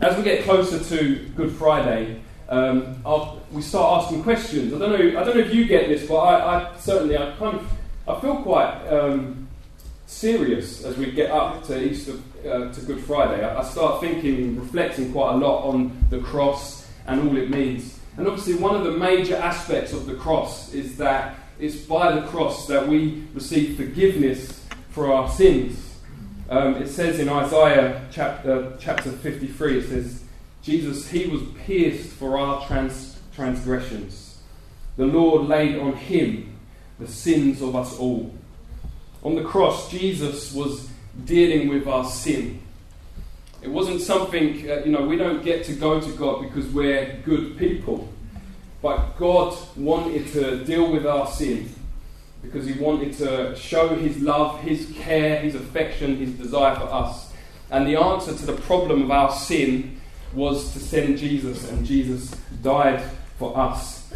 as we get closer to Good Friday, um, we start asking questions. I don't know. I don't know if you get this, but I, I certainly I kind of I feel quite um, serious as we get up to Easter uh, to Good Friday. I, I start thinking, reflecting quite a lot on the cross and all it means. And obviously, one of the major aspects of the cross is that it's by the cross that we receive forgiveness for our sins. Um, it says in Isaiah chapter, chapter 53, it says, Jesus, he was pierced for our trans- transgressions. The Lord laid on him the sins of us all. On the cross, Jesus was dealing with our sin. It wasn't something, uh, you know, we don't get to go to God because we're good people. But God wanted to deal with our sin because He wanted to show His love, His care, His affection, His desire for us. And the answer to the problem of our sin was to send Jesus, and Jesus died for us.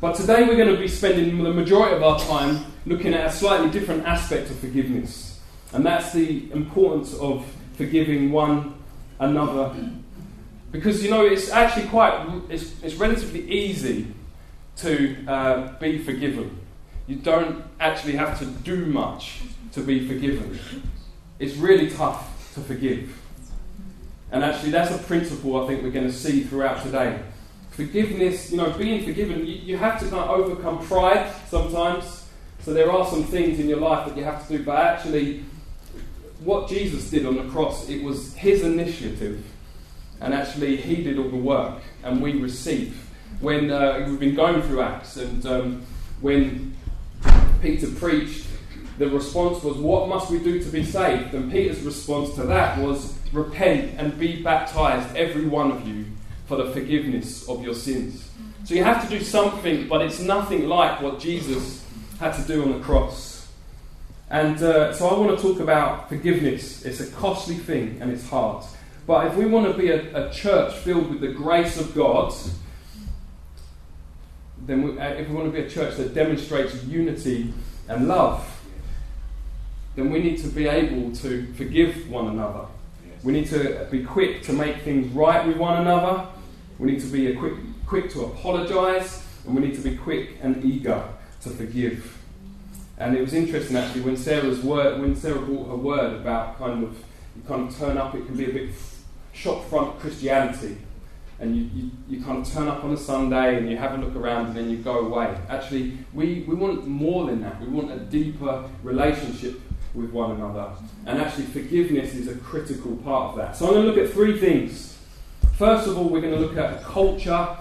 But today we're going to be spending the majority of our time looking at a slightly different aspect of forgiveness, and that's the importance of forgiving one another. Because you know, it's actually quite, it's, it's relatively easy to uh, be forgiven. You don't actually have to do much to be forgiven. It's really tough to forgive. And actually, that's a principle I think we're going to see throughout today. Forgiveness, you know, being forgiven, you, you have to kind of overcome pride sometimes. So there are some things in your life that you have to do, but actually, what Jesus did on the cross, it was his initiative. And actually, he did all the work, and we receive. When uh, we've been going through Acts, and um, when Peter preached, the response was, What must we do to be saved? And Peter's response to that was, Repent and be baptized, every one of you, for the forgiveness of your sins. So you have to do something, but it's nothing like what Jesus had to do on the cross. And uh, so I want to talk about forgiveness. It's a costly thing and it's hard. But if we want to be a, a church filled with the grace of God, then we, uh, if we want to be a church that demonstrates unity and love, then we need to be able to forgive one another. We need to be quick to make things right with one another. We need to be quick, quick to apologise, and we need to be quick and eager to forgive. And it was interesting actually when Sarah's word, when Sarah brought her word about kind of you kind of turn up, it can be a bit shop front Christianity and you, you, you, kind of turn up on a Sunday and you have a look around and then you go away. Actually, we, we want more than that. We want a deeper relationship with one another. And actually, forgiveness is a critical part of that. So I'm going to look at three things. First of all, we're going to look at a culture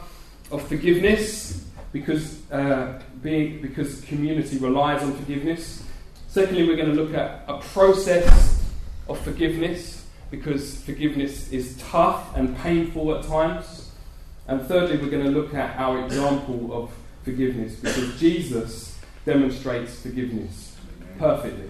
of forgiveness because, uh, being, because community relies on forgiveness. Secondly, we're going to look at a process of forgiveness because forgiveness is tough and painful at times. And thirdly, we're going to look at our example of forgiveness because Jesus demonstrates forgiveness perfectly.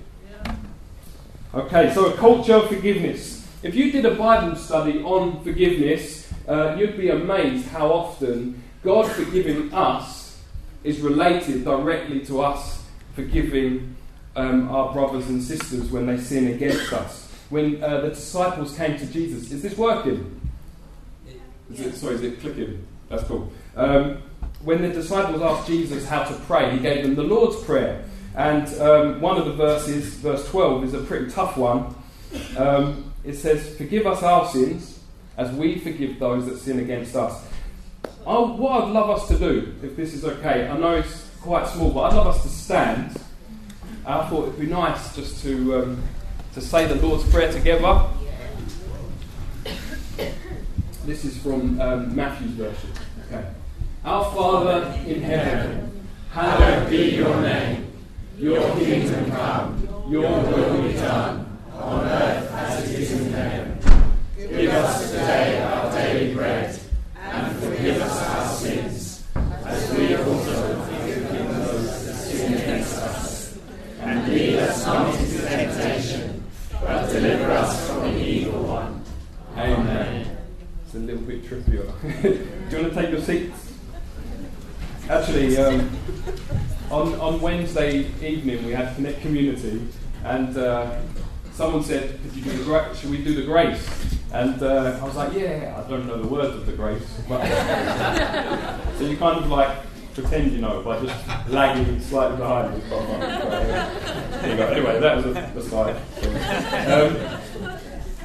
Okay, so a culture of forgiveness. If you did a Bible study on forgiveness, uh, you'd be amazed how often God forgiving us is related directly to us forgiving um, our brothers and sisters when they sin against us when uh, the disciples came to Jesus. Is this working? Is it, sorry, is it clicking? That's cool. Um, when the disciples asked Jesus how to pray, he gave them the Lord's Prayer. And um, one of the verses, verse 12, is a pretty tough one. Um, it says, Forgive us our sins as we forgive those that sin against us. I, what I'd love us to do, if this is okay, I know it's quite small, but I'd love us to stand. I thought it'd be nice just to um, to say the Lord's Prayer together. This is from um, Matthew's version. Okay. Our Father in heaven, hallowed be your name. Your kingdom come, your will be done, on earth as it is in heaven. Give us today our daily bread, and forgive us our sins, as we also forgive those that sin against us. And lead us not into temptation but deliver us from the evil one. Amen. It's a little bit trickier. Do you want to take your seats? Actually, um, on, on Wednesday evening we had Connect Community, and uh, someone said, Could you do the gra- Should we do the grace? And uh, I was like, yeah, I don't know the words of the grace. So you kind of like pretend you know by just lagging slightly behind. me. There you go. Anyway, that was a aside. Um,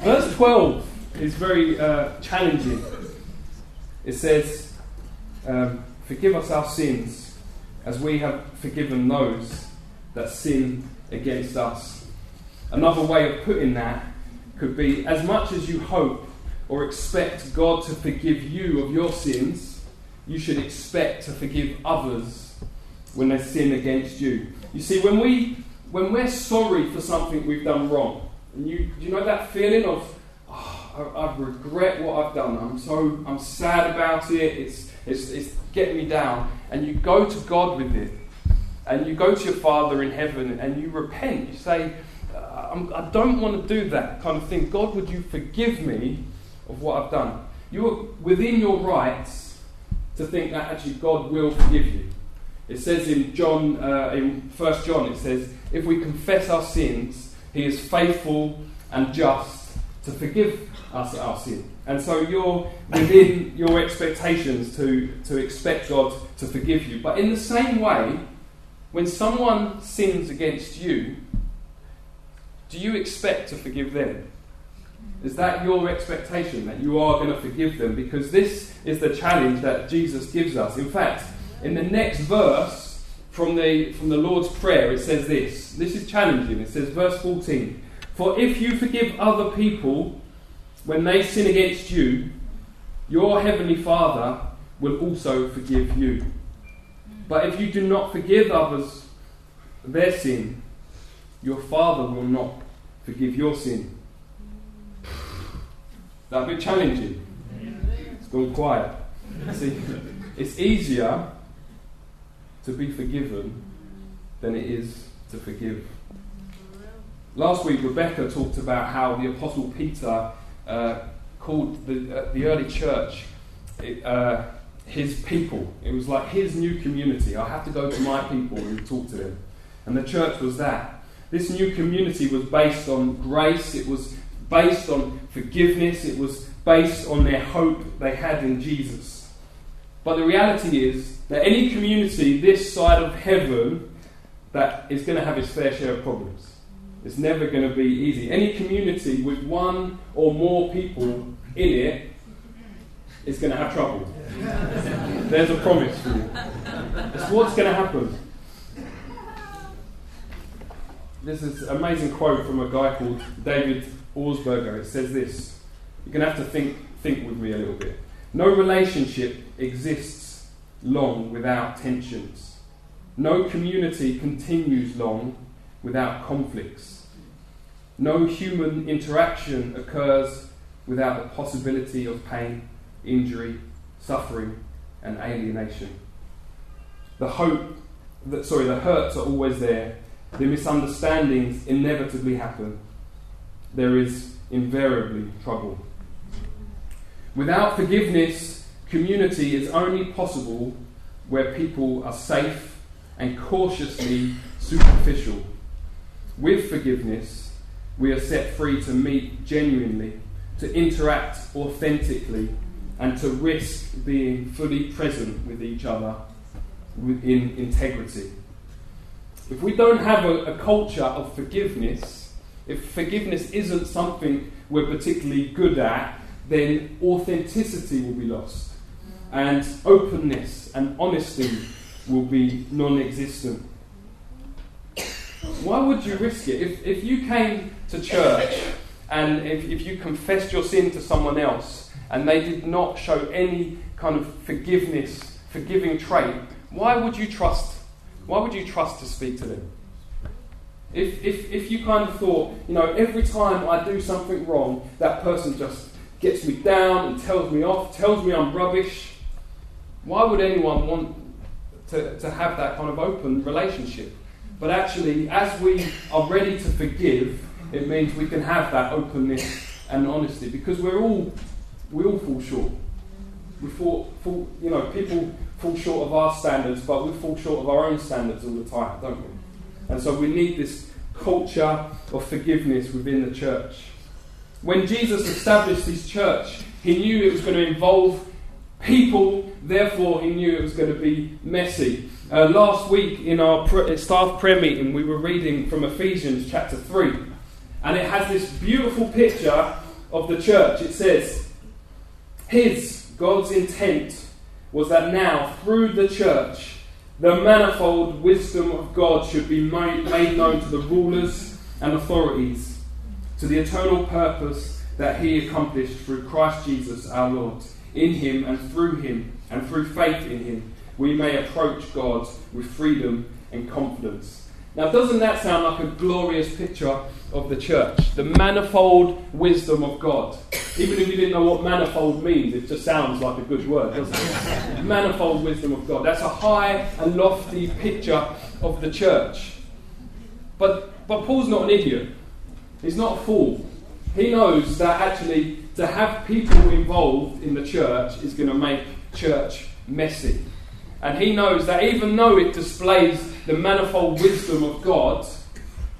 verse 12 is very uh, challenging. It says, um, Forgive us our sins as we have forgiven those that sin against us. Another way of putting that could be as much as you hope or expect God to forgive you of your sins, you should expect to forgive others when they sin against you. You see, when we when we're sorry for something we've done wrong, and you you know that feeling of I, I, regret what I've done. I'm so I'm sad about it. It's it's it's getting me down. And you go to God with it, and you go to your Father in heaven, and you repent. You say, I'm, I do not want to do that kind of thing. God, would you forgive me of what I've done? You are within your rights to think that actually God will forgive you. It says in John, uh, in First John, it says, if we confess our sins, He is faithful and just to forgive us our sin. And so you're within your expectations to, to expect God to forgive you. But in the same way, when someone sins against you, do you expect to forgive them? Is that your expectation that you are going to forgive them? Because this is the challenge that Jesus gives us. In fact, in the next verse from the, from the Lord's Prayer, it says this. This is challenging. It says, verse 14 For if you forgive other people when they sin against you, your heavenly Father will also forgive you. But if you do not forgive others their sin, your Father will not forgive your sin. That a bit challenging. It's gone quiet. See, it's easier to be forgiven than it is to forgive. Last week, Rebecca talked about how the Apostle Peter uh, called the, uh, the early church it, uh, his people. It was like his new community. I have to go to my people and talk to them. And the church was that. This new community was based on grace, it was based on forgiveness, it was based on their hope they had in Jesus. But the reality is that any community this side of heaven that is going to have its fair share of problems. It's never going to be easy. Any community with one or more people in it is going to have trouble. There's a promise for you. It's what's going to happen This is an amazing quote from a guy called David Augsburger. It says this. You're going to have to think, think with me a little bit. No relationship exists long without tensions. No community continues long without conflicts. No human interaction occurs without the possibility of pain, injury, suffering, and alienation. The hope, that, sorry, the hurts are always there, the misunderstandings inevitably happen. There is invariably trouble. Without forgiveness, community is only possible where people are safe and cautiously superficial. With forgiveness, we are set free to meet genuinely, to interact authentically, and to risk being fully present with each other in integrity. If we don't have a, a culture of forgiveness, if forgiveness isn't something we're particularly good at, then authenticity will be lost. And openness and honesty will be non existent. Why would you risk it? If, if you came to church and if, if you confessed your sin to someone else and they did not show any kind of forgiveness, forgiving trait, why would you trust why would you trust to speak to them? If, if, if you kind of thought, you know, every time I do something wrong, that person just gets me down and tells me off, tells me I'm rubbish, why would anyone want to, to have that kind of open relationship? But actually, as we are ready to forgive, it means we can have that openness and honesty because we're all, we all fall short. We fall, fall, you know, people fall short of our standards, but we fall short of our own standards all the time, don't we? And so we need this culture of forgiveness within the church. When Jesus established his church, he knew it was going to involve people, therefore, he knew it was going to be messy. Uh, last week in our staff prayer meeting, we were reading from Ephesians chapter 3, and it has this beautiful picture of the church. It says, His, God's intent, was that now, through the church, the manifold wisdom of God should be made, known to the rulers and authorities, to the eternal purpose that He accomplished through Christ Jesus our Lord. In Him and through Him and through faith in Him, we may approach God with freedom and confidence. Now, doesn't that sound like a glorious picture of the church? The manifold wisdom of God. Even if you didn't know what manifold means, it just sounds like a good word, doesn't it? manifold wisdom of God. That's a high and lofty picture of the church. But, but Paul's not an idiot. He's not a fool. He knows that actually to have people involved in the church is going to make church messy. And he knows that even though it displays the manifold wisdom of God,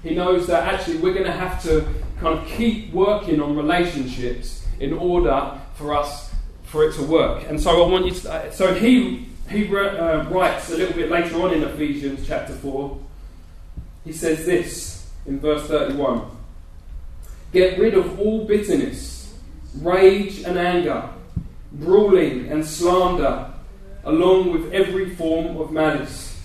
he knows that actually we're going to have to kind of keep working on relationships in order for us for it to work. And so I want you to. So he he uh, writes a little bit later on in Ephesians chapter four. He says this in verse thirty-one: Get rid of all bitterness, rage and anger, brawling and slander along with every form of malice.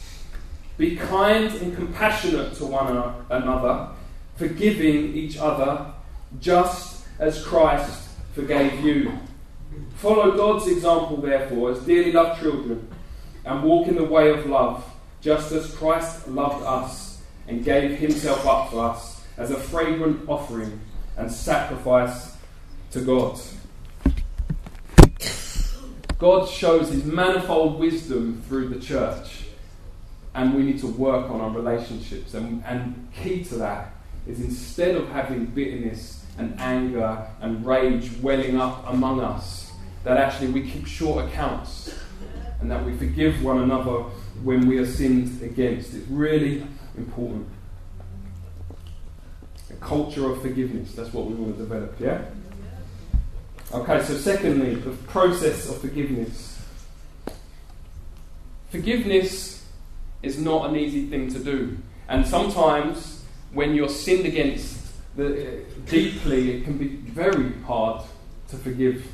Be kind and compassionate to one another, forgiving each other, just as Christ forgave you. Follow God's example, therefore, as dearly loved children, and walk in the way of love, just as Christ loved us and gave himself up for us as a fragrant offering and sacrifice to God. God shows his manifold wisdom through the church, and we need to work on our relationships. And, and key to that is instead of having bitterness and anger and rage welling up among us, that actually we keep short accounts and that we forgive one another when we are sinned against. It's really important. A culture of forgiveness, that's what we want to develop, yeah? Okay, so secondly, the process of forgiveness. Forgiveness is not an easy thing to do. And sometimes when you're sinned against the, uh, deeply, it can be very hard to forgive.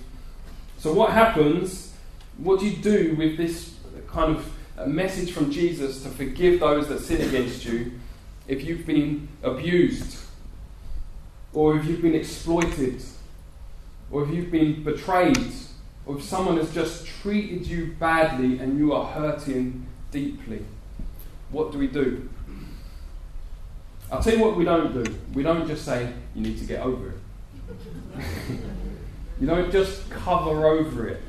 So, what happens? What do you do with this kind of uh, message from Jesus to forgive those that sin against you if you've been abused or if you've been exploited or if you've been betrayed, or if someone has just treated you badly and you are hurting deeply, what do we do? I'll tell you what we don't do. We don't just say, you need to get over it. you don't just cover over it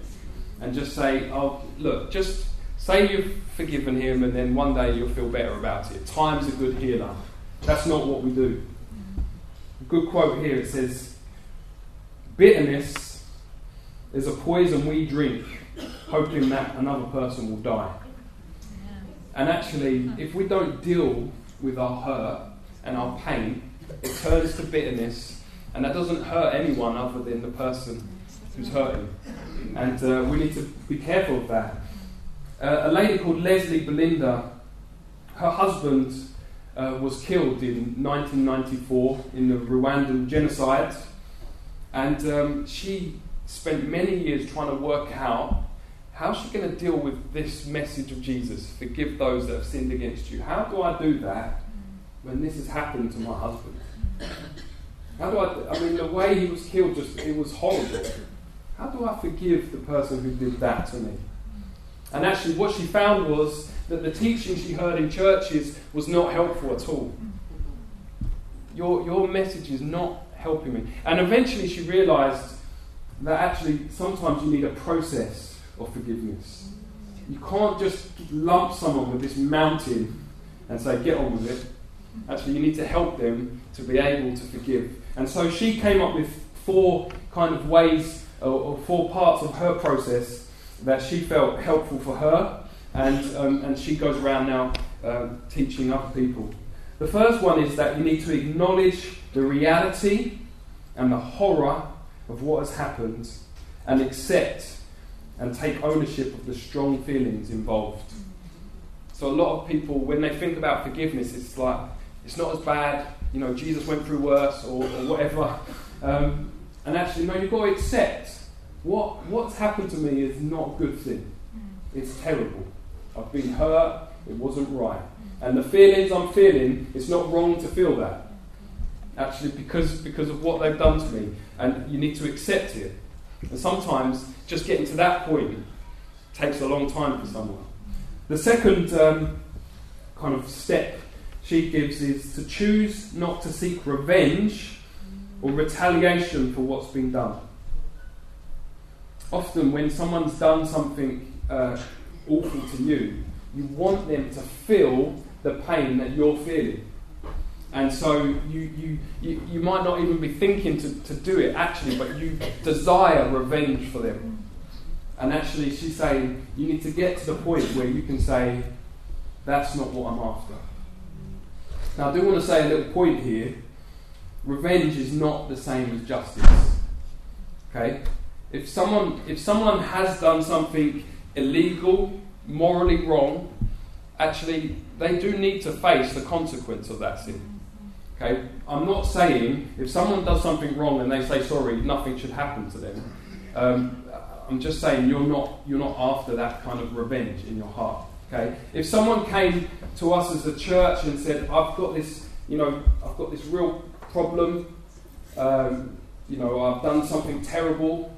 and just say, oh, look, just say you've forgiven him and then one day you'll feel better about it. Time's a good healer. That's not what we do. A good quote here it says, Bitterness is a poison we drink, hoping that another person will die. And actually, if we don't deal with our hurt and our pain, it turns to bitterness, and that doesn't hurt anyone other than the person who's hurting. And uh, we need to be careful of that. Uh, a lady called Leslie Bilinda, her husband uh, was killed in 1994 in the Rwandan genocide. And um, she spent many years trying to work out how's she going to deal with this message of Jesus? Forgive those that have sinned against you. How do I do that when this has happened to my husband? How do I? I mean, the way he was killed just—it was horrible. How do I forgive the person who did that to me? And actually, what she found was that the teaching she heard in churches was not helpful at all. Your, your message is not helping me. And eventually she realized that actually sometimes you need a process of forgiveness. You can't just lump someone with this mountain and say, get on with it. Actually, you need to help them to be able to forgive. And so she came up with four kind of ways or, four parts of her process that she felt helpful for her. And, um, and she goes around now um, teaching other people. The first one is that you need to acknowledge the reality and the horror of what has happened and accept and take ownership of the strong feelings involved. So, a lot of people, when they think about forgiveness, it's like, it's not as bad, you know, Jesus went through worse or, or whatever. Um, and actually, no, you've got to accept what, what's happened to me is not a good thing. It's terrible. I've been hurt, it wasn't right. And the feelings I'm feeling, it's not wrong to feel that. Actually, because, because of what they've done to me. And you need to accept it. And sometimes just getting to that point takes a long time for someone. The second um, kind of step she gives is to choose not to seek revenge or retaliation for what's been done. Often, when someone's done something uh, awful to you, you want them to feel the pain that you're feeling. And so you, you, you, you might not even be thinking to, to do it actually, but you desire revenge for them. And actually, she's saying you need to get to the point where you can say, That's not what I'm after. Now, I do want to say a little point here. Revenge is not the same as justice. Okay? If someone, if someone has done something illegal, morally wrong, actually, they do need to face the consequence of that sin. Okay? I'm not saying if someone does something wrong and they say sorry, nothing should happen to them. Um, I'm just saying you're not, you're not after that kind of revenge in your heart. Okay? If someone came to us as a church and said, I've got this, you know, I've got this real problem, um, you know, I've done something terrible,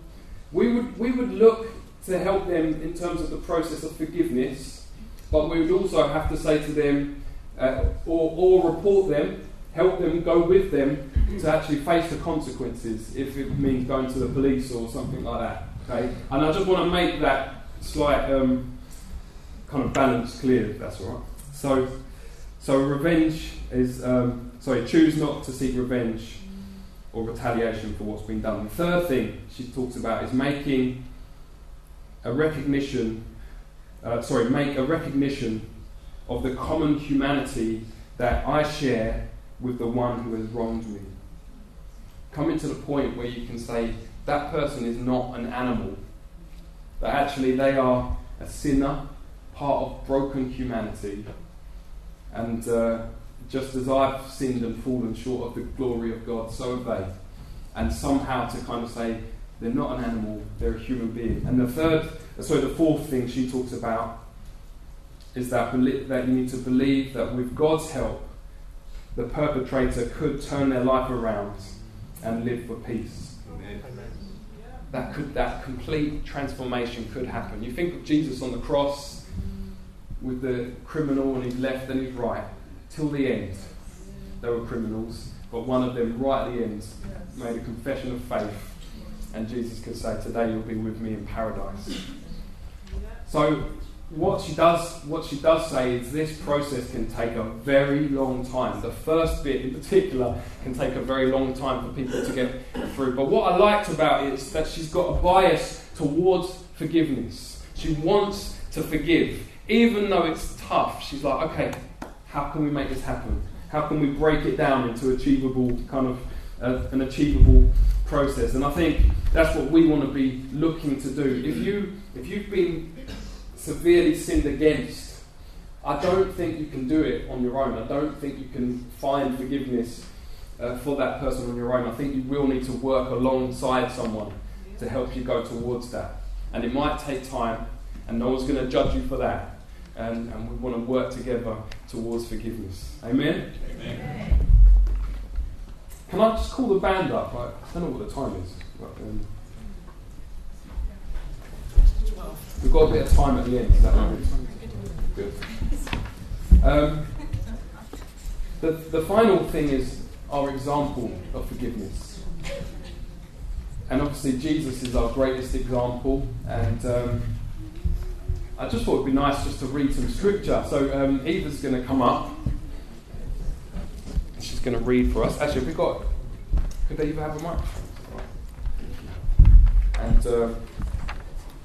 we would, we would look to help them in terms of the process of forgiveness, but we would also have to say to them, uh, or, or report them, help them, go with them to actually face the consequences if it means going to the police or something like that. Okay? And I just want to make that slight um, kind of balance clear, if that's all right. So, so revenge is, um, sorry, choose not to seek revenge or retaliation for what's been done. The third thing she talks about is making a recognition, uh, sorry, make a recognition of the common humanity that I share with the one who has wronged me. Coming to the point where you can say, that person is not an animal, but actually they are a sinner part of broken humanity. And uh, just as I've sinned and fallen short of the glory of God, so have they. And somehow to kind of say, they're not an animal, they're a human being. And the third, sorry, the fourth thing she talks about is that, that you need to believe that with God's help, the perpetrator could turn their life around and live for peace. Amen. That could that complete transformation could happen. You think of Jesus on the cross, with the criminal on his left and his right till the end. They were criminals, but one of them, right at the end, made a confession of faith, and Jesus could say, "Today you'll be with me in paradise." So, what she does, what she does say is this process can take a very long time. The first bit, in particular, can take a very long time for people to get through. But what I liked about it is that she's got a bias towards forgiveness. She wants to forgive even though it's tough, she's like, okay, how can we make this happen? How can we break it down into achievable kind of uh, an achievable process? And I think that's what we want to be looking to do. If you if you've been severely sinned against, I don't think you can do it on your own. I don't think you can find forgiveness uh, for that person on your own. I think you will need to work alongside someone to help you go towards that. And it might take time, and no one's going to judge you for that and, and we want to work together towards forgiveness. Amen? Amen? Can I just call the band up? I don't know what the time is. But, um, we've got a bit of time at the end. Is that good? Good. Um, the, the final thing is our example of forgiveness. And obviously, Jesus is our greatest example. And um, I just thought it'd be nice just to read some scripture. So um, Eva's going to come up. She's going to read for us. Actually, we got? Could Eva have a microphone? And uh,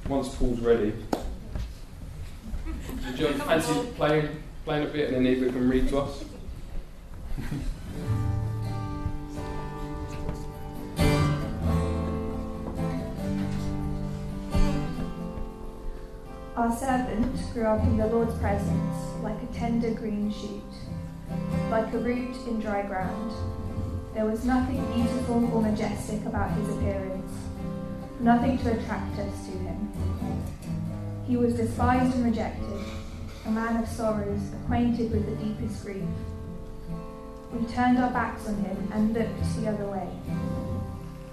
once Paul's ready, can you fancy playing, playing a bit and then Eva can read to us? Our servant grew up in the Lord's presence like a tender green shoot, like a root in dry ground. There was nothing beautiful or majestic about his appearance nothing to attract us to him. He was despised and rejected, a man of sorrows, acquainted with the deepest grief. We turned our backs on him and looked the other way.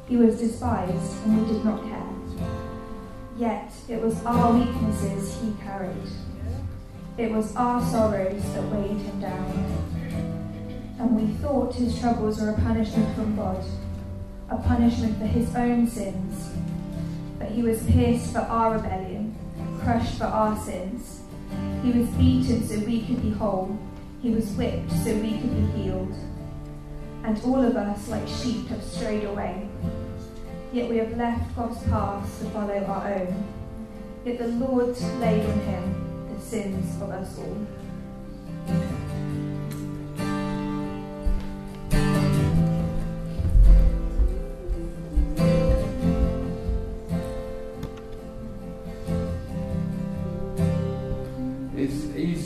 He was despised, and we did not care. Yet it was our weaknesses he carried. It was our sorrows that weighed him down. And we thought his troubles were a punishment from God, a punishment for his own sins. But he was pierced for our rebellion, crushed for our sins. He was beaten so we could be whole. He was whipped so we could be healed. And all of us, like sheep, have strayed away. Yet we have left God's path to follow our own. Yet the Lord laid on him the sins of us all.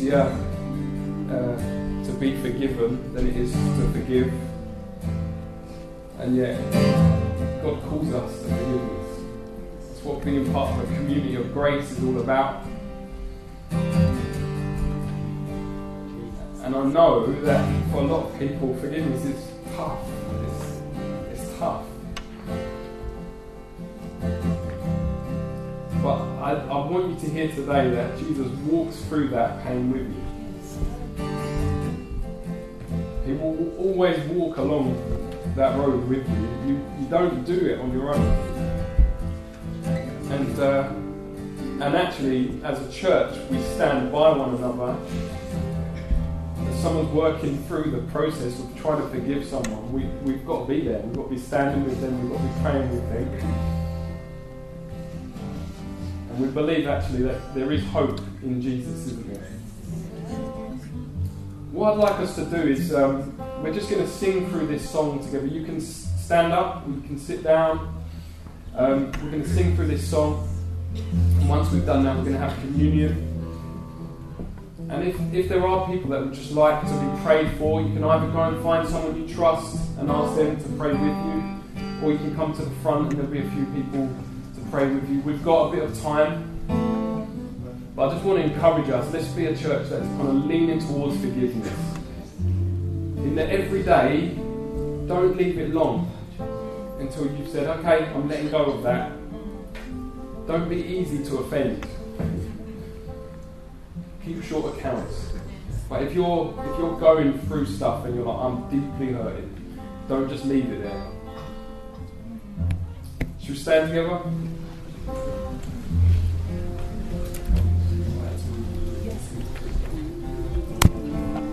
Easier uh, to be forgiven than it is to forgive. And yet, God calls us to forgiveness. It's what being part of a community of grace is all about. And I know that for a lot of people, forgiveness is tough. Want you to hear today that Jesus walks through that pain with you. He will always walk along that road with you. You, you don't do it on your own. And, uh, and actually, as a church, we stand by one another. As someone's working through the process of trying to forgive someone, we, we've got to be there. We've got to be standing with them. We've got to be praying with them. And we believe actually that there is hope in Jesus, isn't there? What I'd like us to do is um, we're just going to sing through this song together. You can stand up, you can sit down. Um, we're going to sing through this song. And once we've done that, we're going to have communion. And if, if there are people that would just like to be prayed for, you can either go and find someone you trust and ask them to pray with you, or you can come to the front and there'll be a few people pray with you. We've got a bit of time. But I just want to encourage us, let's be a church that's kind of leaning towards forgiveness. In that every day, don't leave it long until you've said, okay, I'm letting go of that. Don't be easy to offend. Keep short accounts. But if you're if you're going through stuff and you're like, I'm deeply hurting, don't just leave it there. Should we stand together? Thank you.